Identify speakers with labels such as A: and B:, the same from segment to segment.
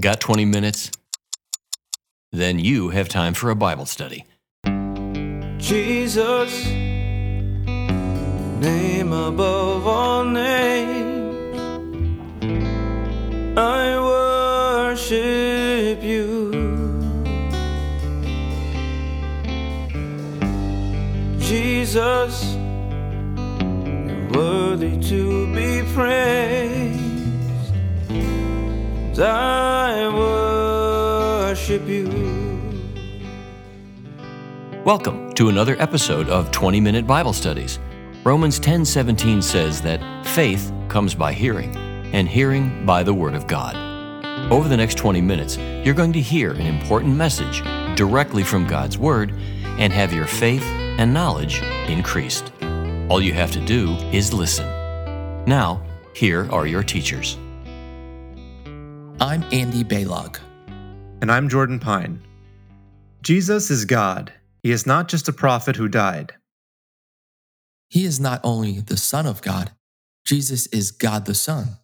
A: Got 20 minutes? Then you have time for a Bible study.
B: Jesus, name above all names. I worship you. Jesus, you're worthy to be praised. I worship you.
A: Welcome to another episode of 20 Minute Bible Studies. Romans 10:17 says that faith comes by hearing, and hearing by the word of God. Over the next 20 minutes, you're going to hear an important message directly from God's word and have your faith and knowledge increased. All you have to do is listen. Now, here are your teachers.
C: I'm Andy Baylog.
D: And I'm Jordan Pine. Jesus is God. He is not just a prophet who died.
C: He is not only the Son of God, Jesus is God the Son.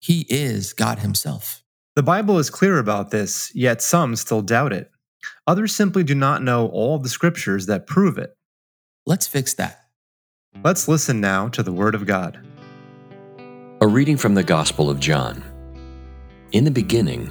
C: He is God Himself.
D: The Bible is clear about this, yet some still doubt it. Others simply do not know all the scriptures that prove it.
C: Let's fix that.
D: Let's listen now to the Word of God.
A: A reading from the Gospel of John. In the beginning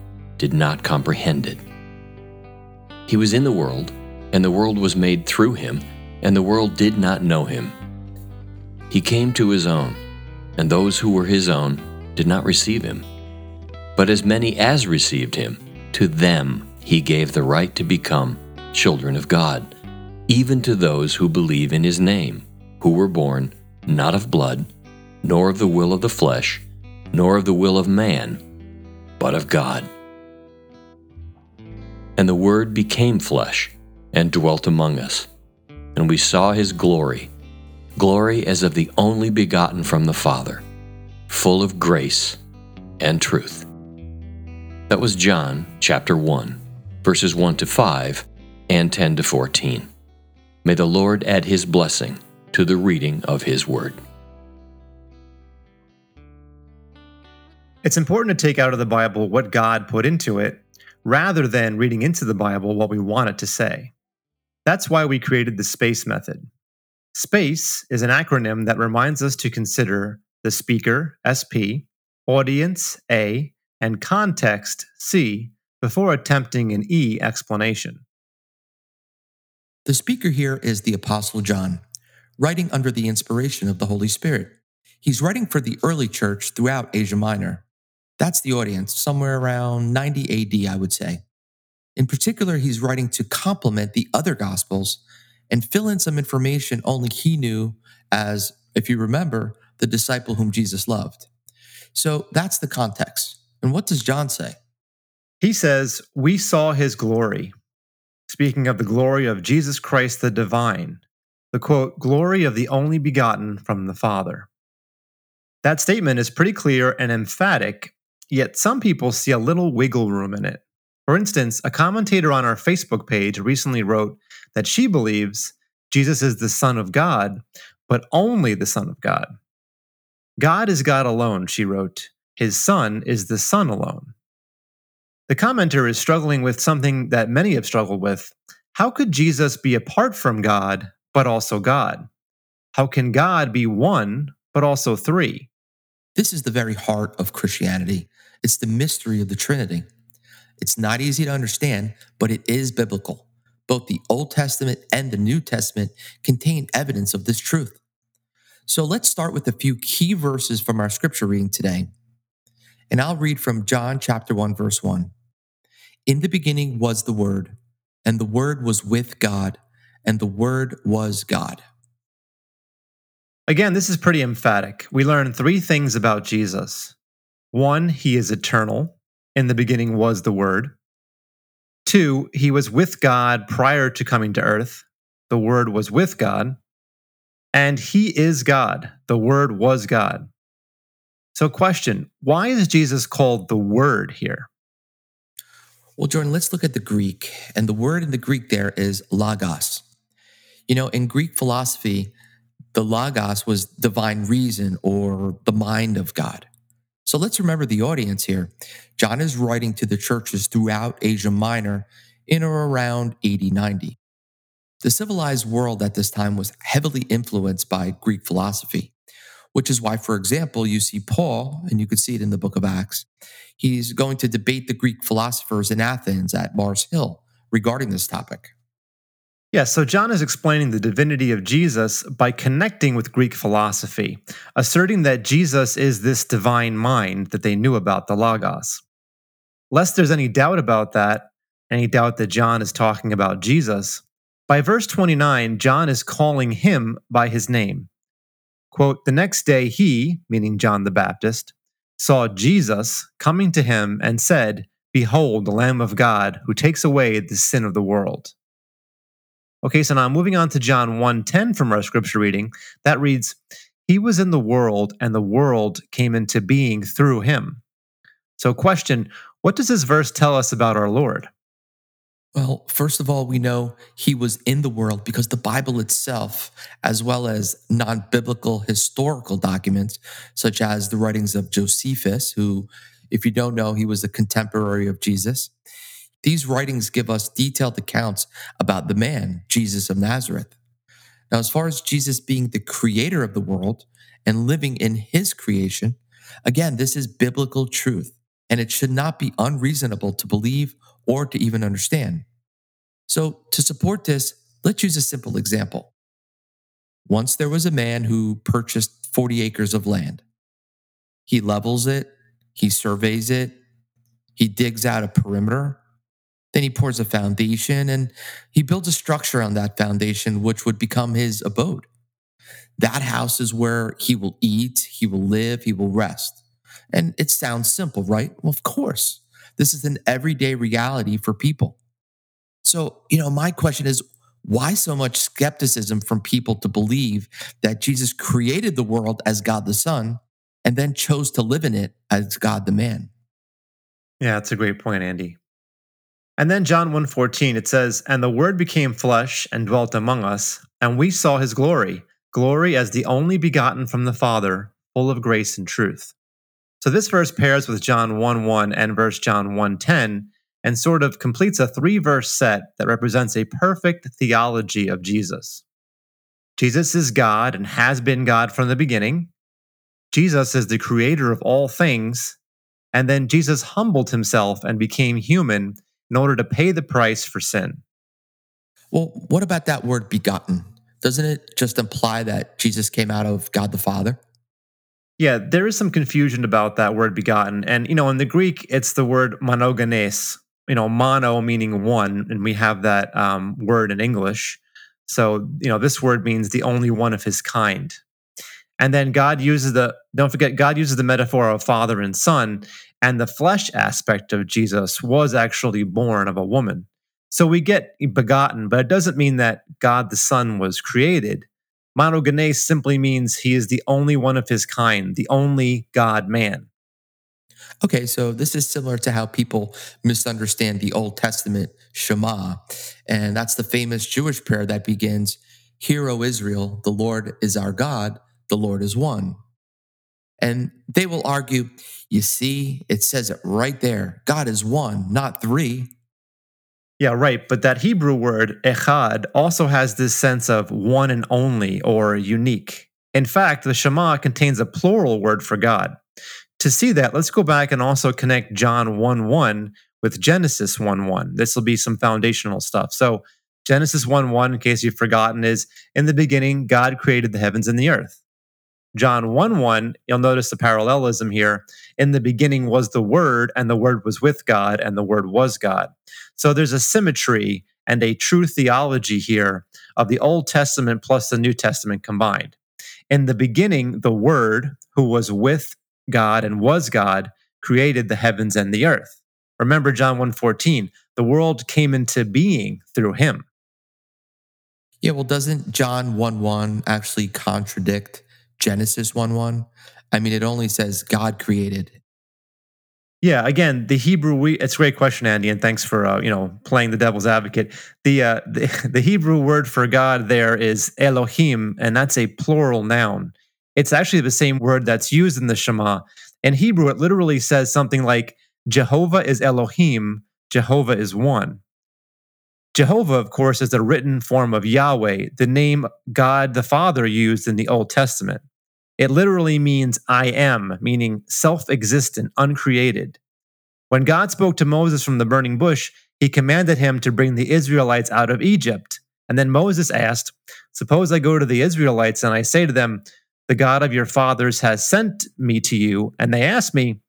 A: did not comprehend it. He was in the world, and the world was made through him, and the world did not know him. He came to his own, and those who were his own did not receive him. But as many as received him, to them he gave the right to become children of God, even to those who believe in his name, who were born not of blood, nor of the will of the flesh, nor of the will of man, but of God. And the Word became flesh and dwelt among us, and we saw his glory glory as of the only begotten from the Father, full of grace and truth. That was John chapter 1, verses 1 to 5 and 10 to 14. May the Lord add his blessing to the reading of his word.
D: It's important to take out of the Bible what God put into it rather than reading into the Bible what we want it to say. That's why we created the SPACE method. SPACE is an acronym that reminds us to consider the speaker, SP, audience, A, and context, C, before attempting an E explanation.
C: The speaker here is the Apostle John, writing under the inspiration of the Holy Spirit. He's writing for the early church throughout Asia Minor. That's the audience, somewhere around 90 AD, I would say. In particular, he's writing to complement the other Gospels and fill in some information only he knew as, if you remember, the disciple whom Jesus loved. So that's the context. And what does John say?
D: He says, We saw his glory. Speaking of the glory of Jesus Christ the divine, the quote, glory of the only begotten from the Father. That statement is pretty clear and emphatic, yet some people see a little wiggle room in it. For instance, a commentator on our Facebook page recently wrote that she believes Jesus is the Son of God, but only the Son of God. God is God alone, she wrote. His Son is the Son alone. The commenter is struggling with something that many have struggled with. How could Jesus be apart from God, but also God? How can God be one, but also three?
C: This is the very heart of Christianity. It's the mystery of the Trinity. It's not easy to understand, but it is biblical. Both the Old Testament and the New Testament contain evidence of this truth. So let's start with a few key verses from our scripture reading today. And I'll read from John chapter 1 verse 1. In the beginning was the word, and the word was with God, and the word was God.
D: Again, this is pretty emphatic. We learn three things about Jesus. One, he is eternal. In the beginning was the Word. 2, he was with God prior to coming to earth. The Word was with God. And he is God. The Word was God. So, question why is Jesus called the Word here?
C: Well, Jordan, let's look at the Greek. And the word in the Greek there is logos. You know, in Greek philosophy, the logos was divine reason or the mind of God. So let's remember the audience here. John is writing to the churches throughout Asia Minor in or around 80 90. The civilized world at this time was heavily influenced by Greek philosophy, which is why, for example, you see Paul, and you can see it in the book of Acts, he's going to debate the Greek philosophers in Athens at Mars Hill regarding this topic.
D: Yeah, so John is explaining the divinity of Jesus by connecting with Greek philosophy, asserting that Jesus is this divine mind that they knew about, the Logos. Lest there's any doubt about that, any doubt that John is talking about Jesus, by verse 29, John is calling him by his name. Quote, The next day he, meaning John the Baptist, saw Jesus coming to him and said, Behold, the Lamb of God who takes away the sin of the world. Okay, so now moving on to John 1:10 from our scripture reading, that reads, "He was in the world and the world came into being through him." So question, what does this verse tell us about our Lord?
C: Well, first of all, we know he was in the world because the Bible itself, as well as non biblical historical documents, such as the writings of Josephus, who, if you don't know, he was a contemporary of Jesus, these writings give us detailed accounts about the man, Jesus of Nazareth. Now, as far as Jesus being the creator of the world and living in his creation, again, this is biblical truth, and it should not be unreasonable to believe or to even understand. So, to support this, let's use a simple example. Once there was a man who purchased 40 acres of land. He levels it, he surveys it, he digs out a perimeter, then he pours a foundation and he builds a structure on that foundation, which would become his abode. That house is where he will eat, he will live, he will rest. And it sounds simple, right? Well, of course. This is an everyday reality for people. So, you know, my question is why so much skepticism from people to believe that Jesus created the world as God the Son and then chose to live in it as God the man?
D: Yeah, that's a great point, Andy. And then John 1:14 it says, "And the word became flesh and dwelt among us, and we saw his glory, glory as the only begotten from the Father, full of grace and truth." So this verse pairs with John 1:1 and verse John 1:10 and sort of completes a three-verse set that represents a perfect theology of Jesus. Jesus is God and has been God from the beginning. Jesus is the creator of all things, and then Jesus humbled himself and became human in order to pay the price for sin.
C: Well, what about that word begotten? Doesn't it just imply that Jesus came out of God the Father?
D: Yeah, there is some confusion about that word begotten. And, you know, in the Greek, it's the word monogenes, you know, mono meaning one, and we have that um, word in English. So, you know, this word means the only one of his kind. And then God uses the, don't forget, God uses the metaphor of father and son and the flesh aspect of Jesus was actually born of a woman. So we get begotten, but it doesn't mean that God the Son was created. Monogenes simply means he is the only one of his kind, the only God man.
C: Okay, so this is similar to how people misunderstand the Old Testament Shema. And that's the famous Jewish prayer that begins Hear, O Israel, the Lord is our God, the Lord is one. And they will argue, you see, it says it right there. God is one, not three.
D: Yeah, right. But that Hebrew word, echad, also has this sense of one and only or unique. In fact, the Shema contains a plural word for God. To see that, let's go back and also connect John 1 1 with Genesis 1 1. This will be some foundational stuff. So, Genesis 1 1, in case you've forgotten, is in the beginning, God created the heavens and the earth. John 1 1, you'll notice the parallelism here. In the beginning was the Word, and the Word was with God, and the Word was God. So there's a symmetry and a true theology here of the Old Testament plus the New Testament combined. In the beginning, the Word, who was with God and was God, created the heavens and the earth. Remember John 1:14, the world came into being through him.
C: Yeah, well, doesn't John 1 1 actually contradict Genesis 1 1? I mean, it only says God created.
D: Yeah, again, the Hebrew we it's a great question, Andy, and thanks for uh, you know playing the devil's advocate. The, uh, the the Hebrew word for God there is Elohim, and that's a plural noun. It's actually the same word that's used in the Shema. In Hebrew, it literally says something like Jehovah is Elohim, Jehovah is one. Jehovah, of course, is the written form of Yahweh, the name God the Father used in the Old Testament. It literally means I am, meaning self existent, uncreated. When God spoke to Moses from the burning bush, he commanded him to bring the Israelites out of Egypt. And then Moses asked, Suppose I go to the Israelites and I say to them, The God of your fathers has sent me to you. And they ask me,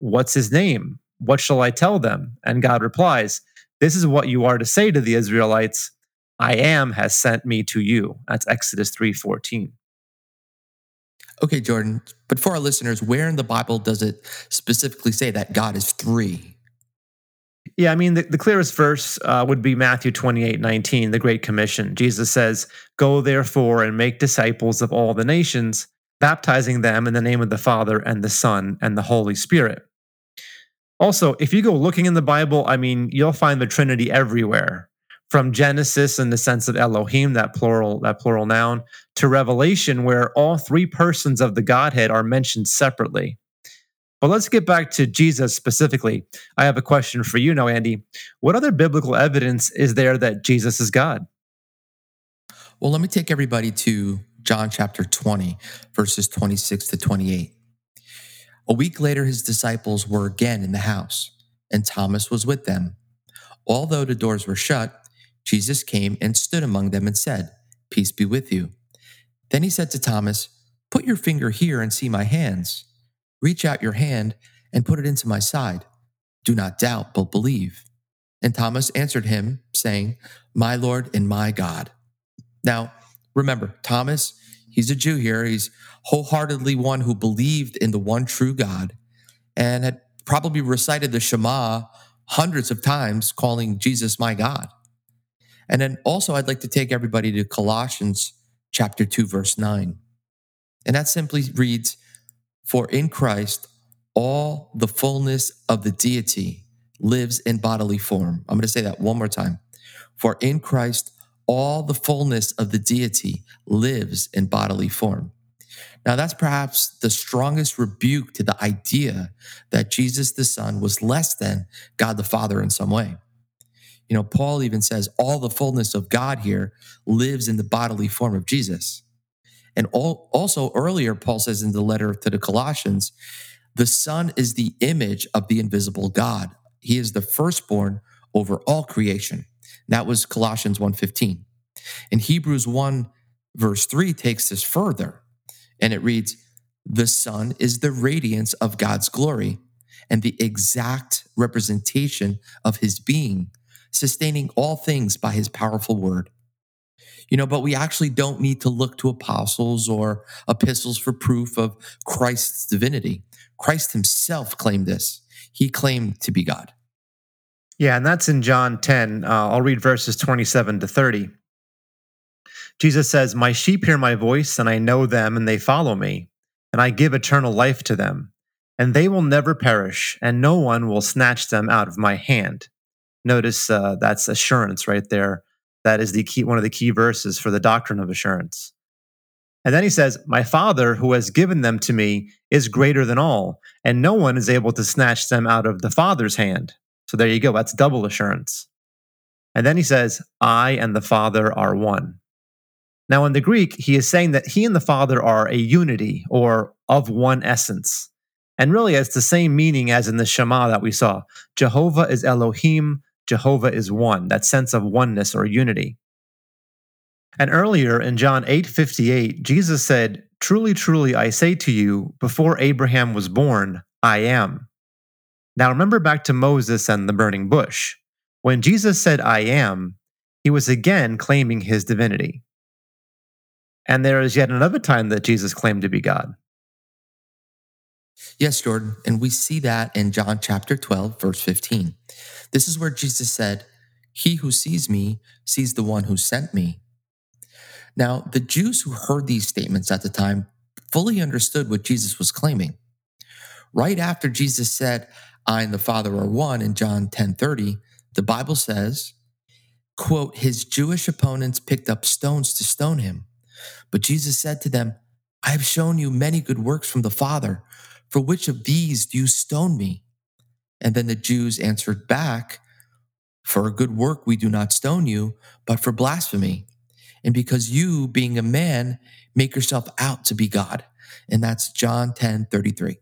D: What's his name? What shall I tell them? And God replies, this is what you are to say to the Israelites I am has sent me to you. That's Exodus 3:14.
C: Okay, Jordan, but for our listeners, where in the Bible does it specifically say that God is three?
D: Yeah, I mean, the, the clearest verse uh, would be Matthew 28 19, the Great Commission. Jesus says, Go therefore and make disciples of all the nations, baptizing them in the name of the Father and the Son and the Holy Spirit. Also, if you go looking in the Bible, I mean, you'll find the Trinity everywhere. From Genesis in the sense of Elohim, that plural, that plural noun, to Revelation, where all three persons of the Godhead are mentioned separately. But let's get back to Jesus specifically. I have a question for you now, Andy. What other biblical evidence is there that Jesus is God?
C: Well, let me take everybody to John chapter 20, verses 26 to 28. A week later, his disciples were again in the house, and Thomas was with them. Although the doors were shut, Jesus came and stood among them and said, Peace be with you. Then he said to Thomas, Put your finger here and see my hands. Reach out your hand and put it into my side. Do not doubt, but believe. And Thomas answered him, saying, My Lord and my God. Now, remember, Thomas, he's a Jew here. He's wholeheartedly one who believed in the one true God and had probably recited the Shema hundreds of times, calling Jesus my God. And then also, I'd like to take everybody to Colossians chapter 2, verse 9. And that simply reads, For in Christ, all the fullness of the deity lives in bodily form. I'm going to say that one more time. For in Christ, all the fullness of the deity lives in bodily form. Now, that's perhaps the strongest rebuke to the idea that Jesus the Son was less than God the Father in some way. You know, Paul even says all the fullness of God here lives in the bodily form of Jesus. And all, also earlier, Paul says in the letter to the Colossians, the Son is the image of the invisible God. He is the firstborn over all creation. That was Colossians 1:15. And Hebrews 1 verse 3 takes this further and it reads, The Son is the radiance of God's glory and the exact representation of his being, sustaining all things by his powerful word. You know, but we actually don't need to look to apostles or epistles for proof of Christ's divinity. Christ himself claimed this. He claimed to be God.
D: Yeah, and that's in John 10. Uh, I'll read verses 27 to 30. Jesus says, My sheep hear my voice, and I know them, and they follow me, and I give eternal life to them, and they will never perish, and no one will snatch them out of my hand. Notice uh, that's assurance right there. That is the key, one of the key verses for the doctrine of assurance. And then he says, My Father, who has given them to me, is greater than all, and no one is able to snatch them out of the Father's hand. So there you go. That's double assurance. And then he says, I and the Father are one. Now, in the Greek, he is saying that he and the Father are a unity or of one essence. And really, it's the same meaning as in the Shema that we saw. Jehovah is Elohim, Jehovah is one, that sense of oneness or unity. And earlier in John 8:58, Jesus said, "Truly, truly, I say to you, before Abraham was born, I am." Now remember back to Moses and the burning bush. When Jesus said, I am, he was again claiming his divinity. And there is yet another time that Jesus claimed to be God.
C: Yes, Jordan. And we see that in John chapter 12, verse 15. This is where Jesus said, He who sees me sees the one who sent me. Now, the Jews who heard these statements at the time fully understood what Jesus was claiming. Right after Jesus said, I and the Father are one in John 10 30, the Bible says, quote, his Jewish opponents picked up stones to stone him. But Jesus said to them, I have shown you many good works from the Father. For which of these do you stone me? And then the Jews answered back, For a good work we do not stone you, but for blasphemy. And because you, being a man, make yourself out to be God. And that's John 10 33.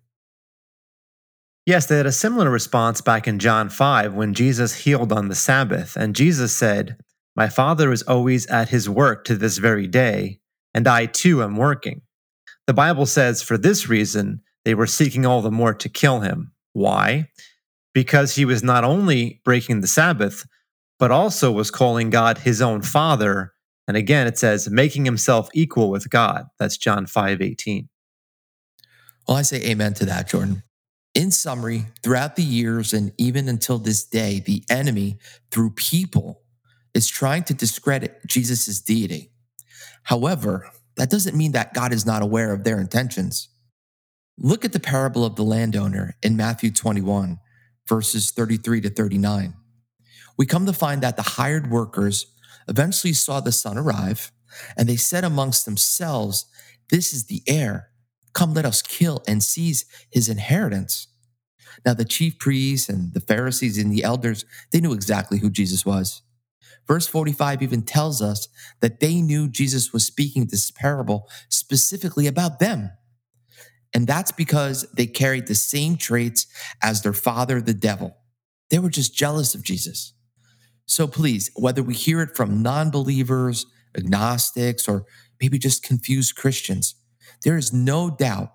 D: Yes, they had a similar response back in John 5 when Jesus healed on the Sabbath. And Jesus said, My Father is always at his work to this very day, and I too am working. The Bible says, For this reason, they were seeking all the more to kill him. Why? Because he was not only breaking the Sabbath, but also was calling God his own Father. And again, it says, making himself equal with God. That's John 5 18.
C: Well, I say amen to that, Jordan. In summary, throughout the years and even until this day, the enemy, through people, is trying to discredit Jesus' deity. However, that doesn't mean that God is not aware of their intentions. Look at the parable of the landowner in Matthew 21, verses 33 to 39. We come to find that the hired workers eventually saw the son arrive, and they said amongst themselves, This is the heir. Come, let us kill and seize his inheritance. Now, the chief priests and the Pharisees and the elders, they knew exactly who Jesus was. Verse 45 even tells us that they knew Jesus was speaking this parable specifically about them. And that's because they carried the same traits as their father, the devil. They were just jealous of Jesus. So please, whether we hear it from non believers, agnostics, or maybe just confused Christians, there is no doubt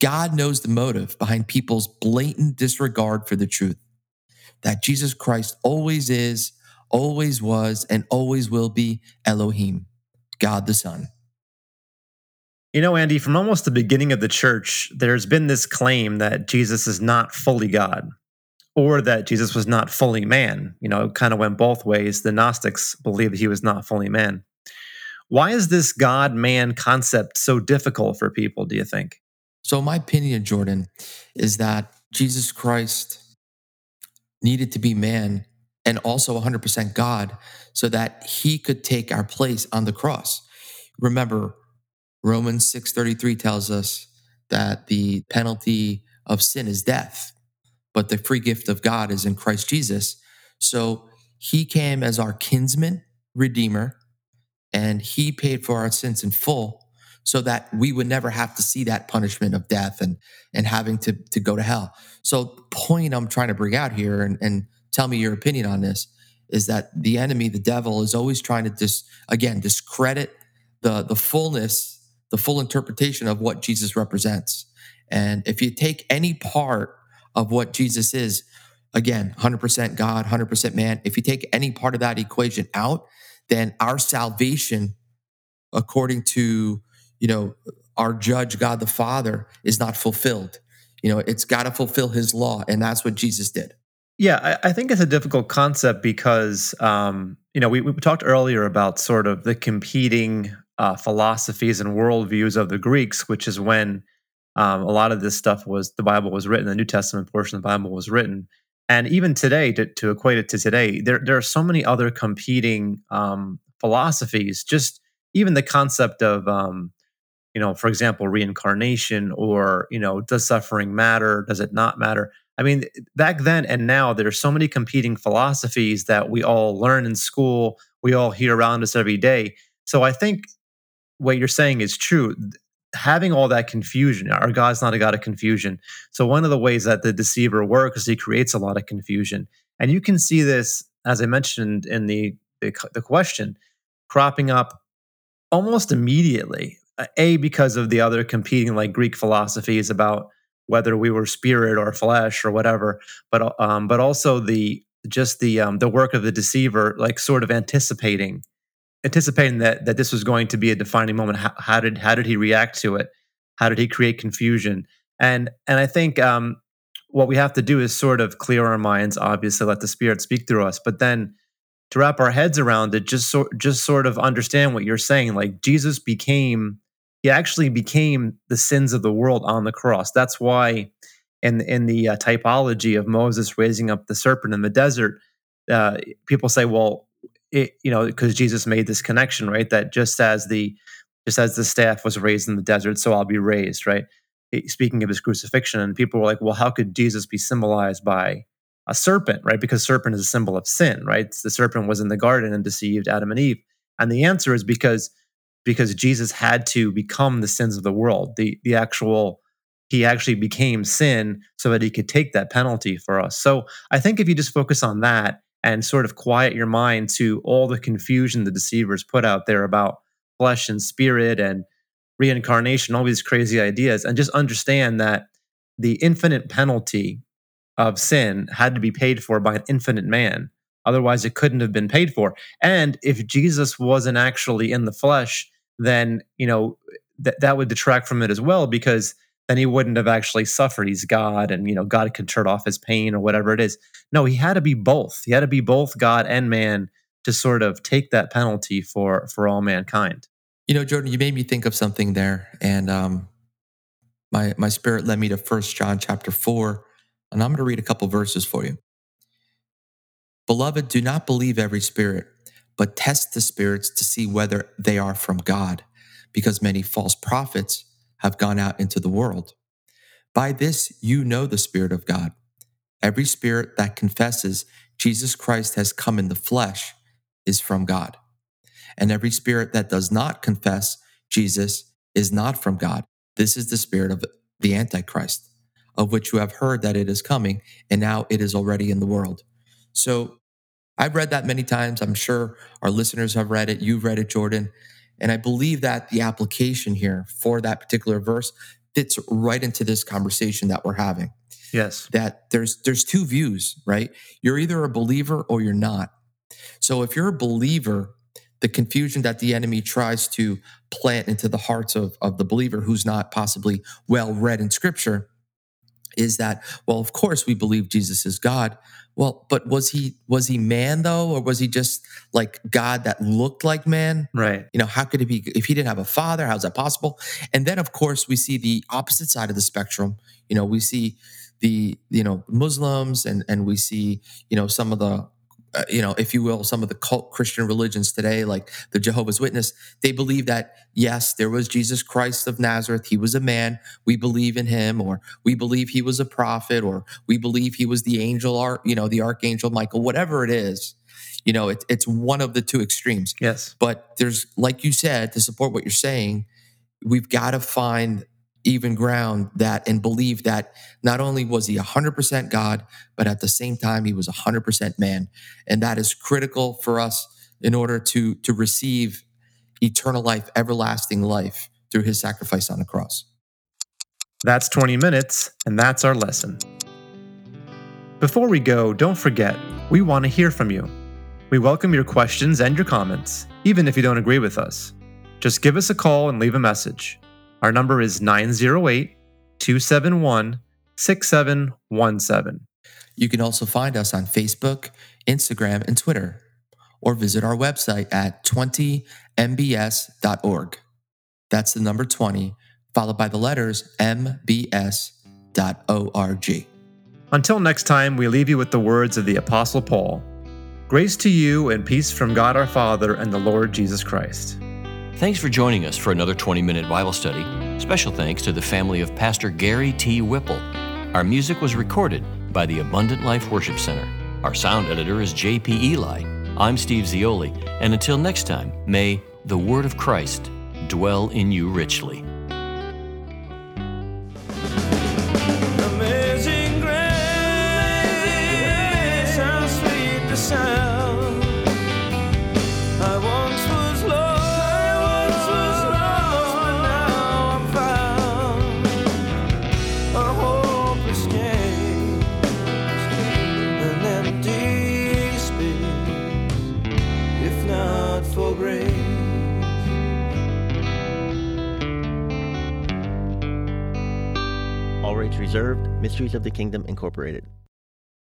C: God knows the motive behind people's blatant disregard for the truth that Jesus Christ always is, always was, and always will be Elohim, God the Son.
D: You know, Andy, from almost the beginning of the church, there's been this claim that Jesus is not fully God or that Jesus was not fully man. You know, it kind of went both ways. The Gnostics believed he was not fully man. Why is this God man concept so difficult for people, do you think?
C: So, my opinion, Jordan, is that Jesus Christ needed to be man and also 100% God so that he could take our place on the cross. Remember, Romans 6:33 tells us that the penalty of sin is death, but the free gift of God is in Christ Jesus. So he came as our kinsman redeemer and he paid for our sins in full so that we would never have to see that punishment of death and and having to to go to hell. So point I'm trying to bring out here and, and tell me your opinion on this is that the enemy, the devil, is always trying to dis again discredit the the fullness the full interpretation of what Jesus represents. And if you take any part of what Jesus is, again, 100% God, 100% man, if you take any part of that equation out, then our salvation, according to, you know, our judge, God the Father, is not fulfilled. You know, it's got to fulfill his law. And that's what Jesus did.
D: Yeah, I, I think it's a difficult concept because, um, you know, we, we talked earlier about sort of the competing uh, philosophies and worldviews of the Greeks, which is when um, a lot of this stuff was the Bible was written, the New Testament portion of the Bible was written. And even today, to, to equate it to today, there, there are so many other competing um, philosophies. Just even the concept of, um, you know, for example, reincarnation or, you know, does suffering matter? Does it not matter? I mean, back then and now, there are so many competing philosophies that we all learn in school, we all hear around us every day. So I think what you're saying is true. Having all that confusion, our God's not a God of confusion. So one of the ways that the deceiver works is he creates a lot of confusion, and you can see this, as I mentioned in the the, the question, cropping up almost immediately. Uh, a because of the other competing like Greek philosophies about whether we were spirit or flesh or whatever, but um, but also the just the um, the work of the deceiver, like sort of anticipating anticipating that that this was going to be a defining moment. How, how, did how did he react to it? How did he create confusion? And and I think um, what we have to do is sort of clear our minds. Obviously, let the Spirit speak through us. But then to wrap our heads around it, just sort just sort of understand what you're saying. Like Jesus became, he actually became the sins of the world on the cross. That's why, in in the uh, typology of Moses raising up the serpent in the desert, uh, people say, well, it, you know, because Jesus made this connection, right? That just as the just as the staff was raised in the desert, so I'll be raised, right? Speaking of his crucifixion, and people were like, well, how could Jesus be symbolized by a serpent, right? Because serpent is a symbol of sin, right? The serpent was in the garden and deceived Adam and Eve. And the answer is because because Jesus had to become the sins of the world. The the actual he actually became sin so that he could take that penalty for us. So I think if you just focus on that and sort of quiet your mind to all the confusion the deceivers put out there about flesh and spirit and reincarnation, all these crazy ideas, and just understand that the infinite penalty of sin had to be paid for by an infinite man. Otherwise, it couldn't have been paid for. And if Jesus wasn't actually in the flesh, then, you know, th- that would detract from it as well because then he wouldn't have actually suffered. He's God and, you know, God can turn off his pain or whatever it is. No, he had to be both. He had to be both God and man to sort of take that penalty for for all mankind.
C: You know, Jordan, you made me think of something there. And um my my spirit led me to first John chapter four and I'm going to read a couple verses for you. Beloved, do not believe every spirit, but test the spirits to see whether they are from God, because many false prophets have gone out into the world. By this you know the Spirit of God. Every spirit that confesses Jesus Christ has come in the flesh is from God. And every spirit that does not confess Jesus is not from God. This is the spirit of the Antichrist of which you have heard that it is coming, and now it is already in the world. So I've read that many times. I'm sure our listeners have read it. You've read it, Jordan. And I believe that the application here for that particular verse fits right into this conversation that we're having.
D: Yes.
C: That there's there's two views, right? You're either a believer or you're not. So if you're a believer, the confusion that the enemy tries to plant into the hearts of, of the believer who's not possibly well read in scripture is that well of course we believe jesus is god well but was he was he man though? Or was he just like god that looked like man?
D: Right.
C: You know how could it be if he didn't have a father how's that possible? And then of course we see the opposite side of the spectrum. You know we see the you know muslims and and we see you know some of the uh, you know, if you will, some of the cult Christian religions today, like the Jehovah's Witness, they believe that yes, there was Jesus Christ of Nazareth. He was a man. We believe in him, or we believe he was a prophet, or we believe he was the angel, or you know, the archangel Michael, whatever it is. You know, it, it's one of the two extremes.
D: Yes.
C: But there's, like you said, to support what you're saying, we've got to find even ground that and believe that not only was he 100% God, but at the same time, he was 100% man. And that is critical for us in order to, to receive eternal life, everlasting life through his sacrifice on the cross.
D: That's 20 minutes, and that's our lesson. Before we go, don't forget, we want to hear from you. We welcome your questions and your comments, even if you don't agree with us. Just give us a call and leave a message. Our number is 908 271 6717.
C: You can also find us on Facebook, Instagram, and Twitter, or visit our website at 20mbs.org. That's the number 20, followed by the letters mbs.org.
D: Until next time, we leave you with the words of the Apostle Paul Grace to you and peace from God our Father and the Lord Jesus Christ.
A: Thanks for joining us for another 20 minute Bible study. Special thanks to the family of Pastor Gary T. Whipple. Our music was recorded by the Abundant Life Worship Center. Our sound editor is J.P. Eli. I'm Steve Zioli, and until next time, may the Word of Christ dwell in you richly.
E: Mysteries of the Kingdom Incorporated.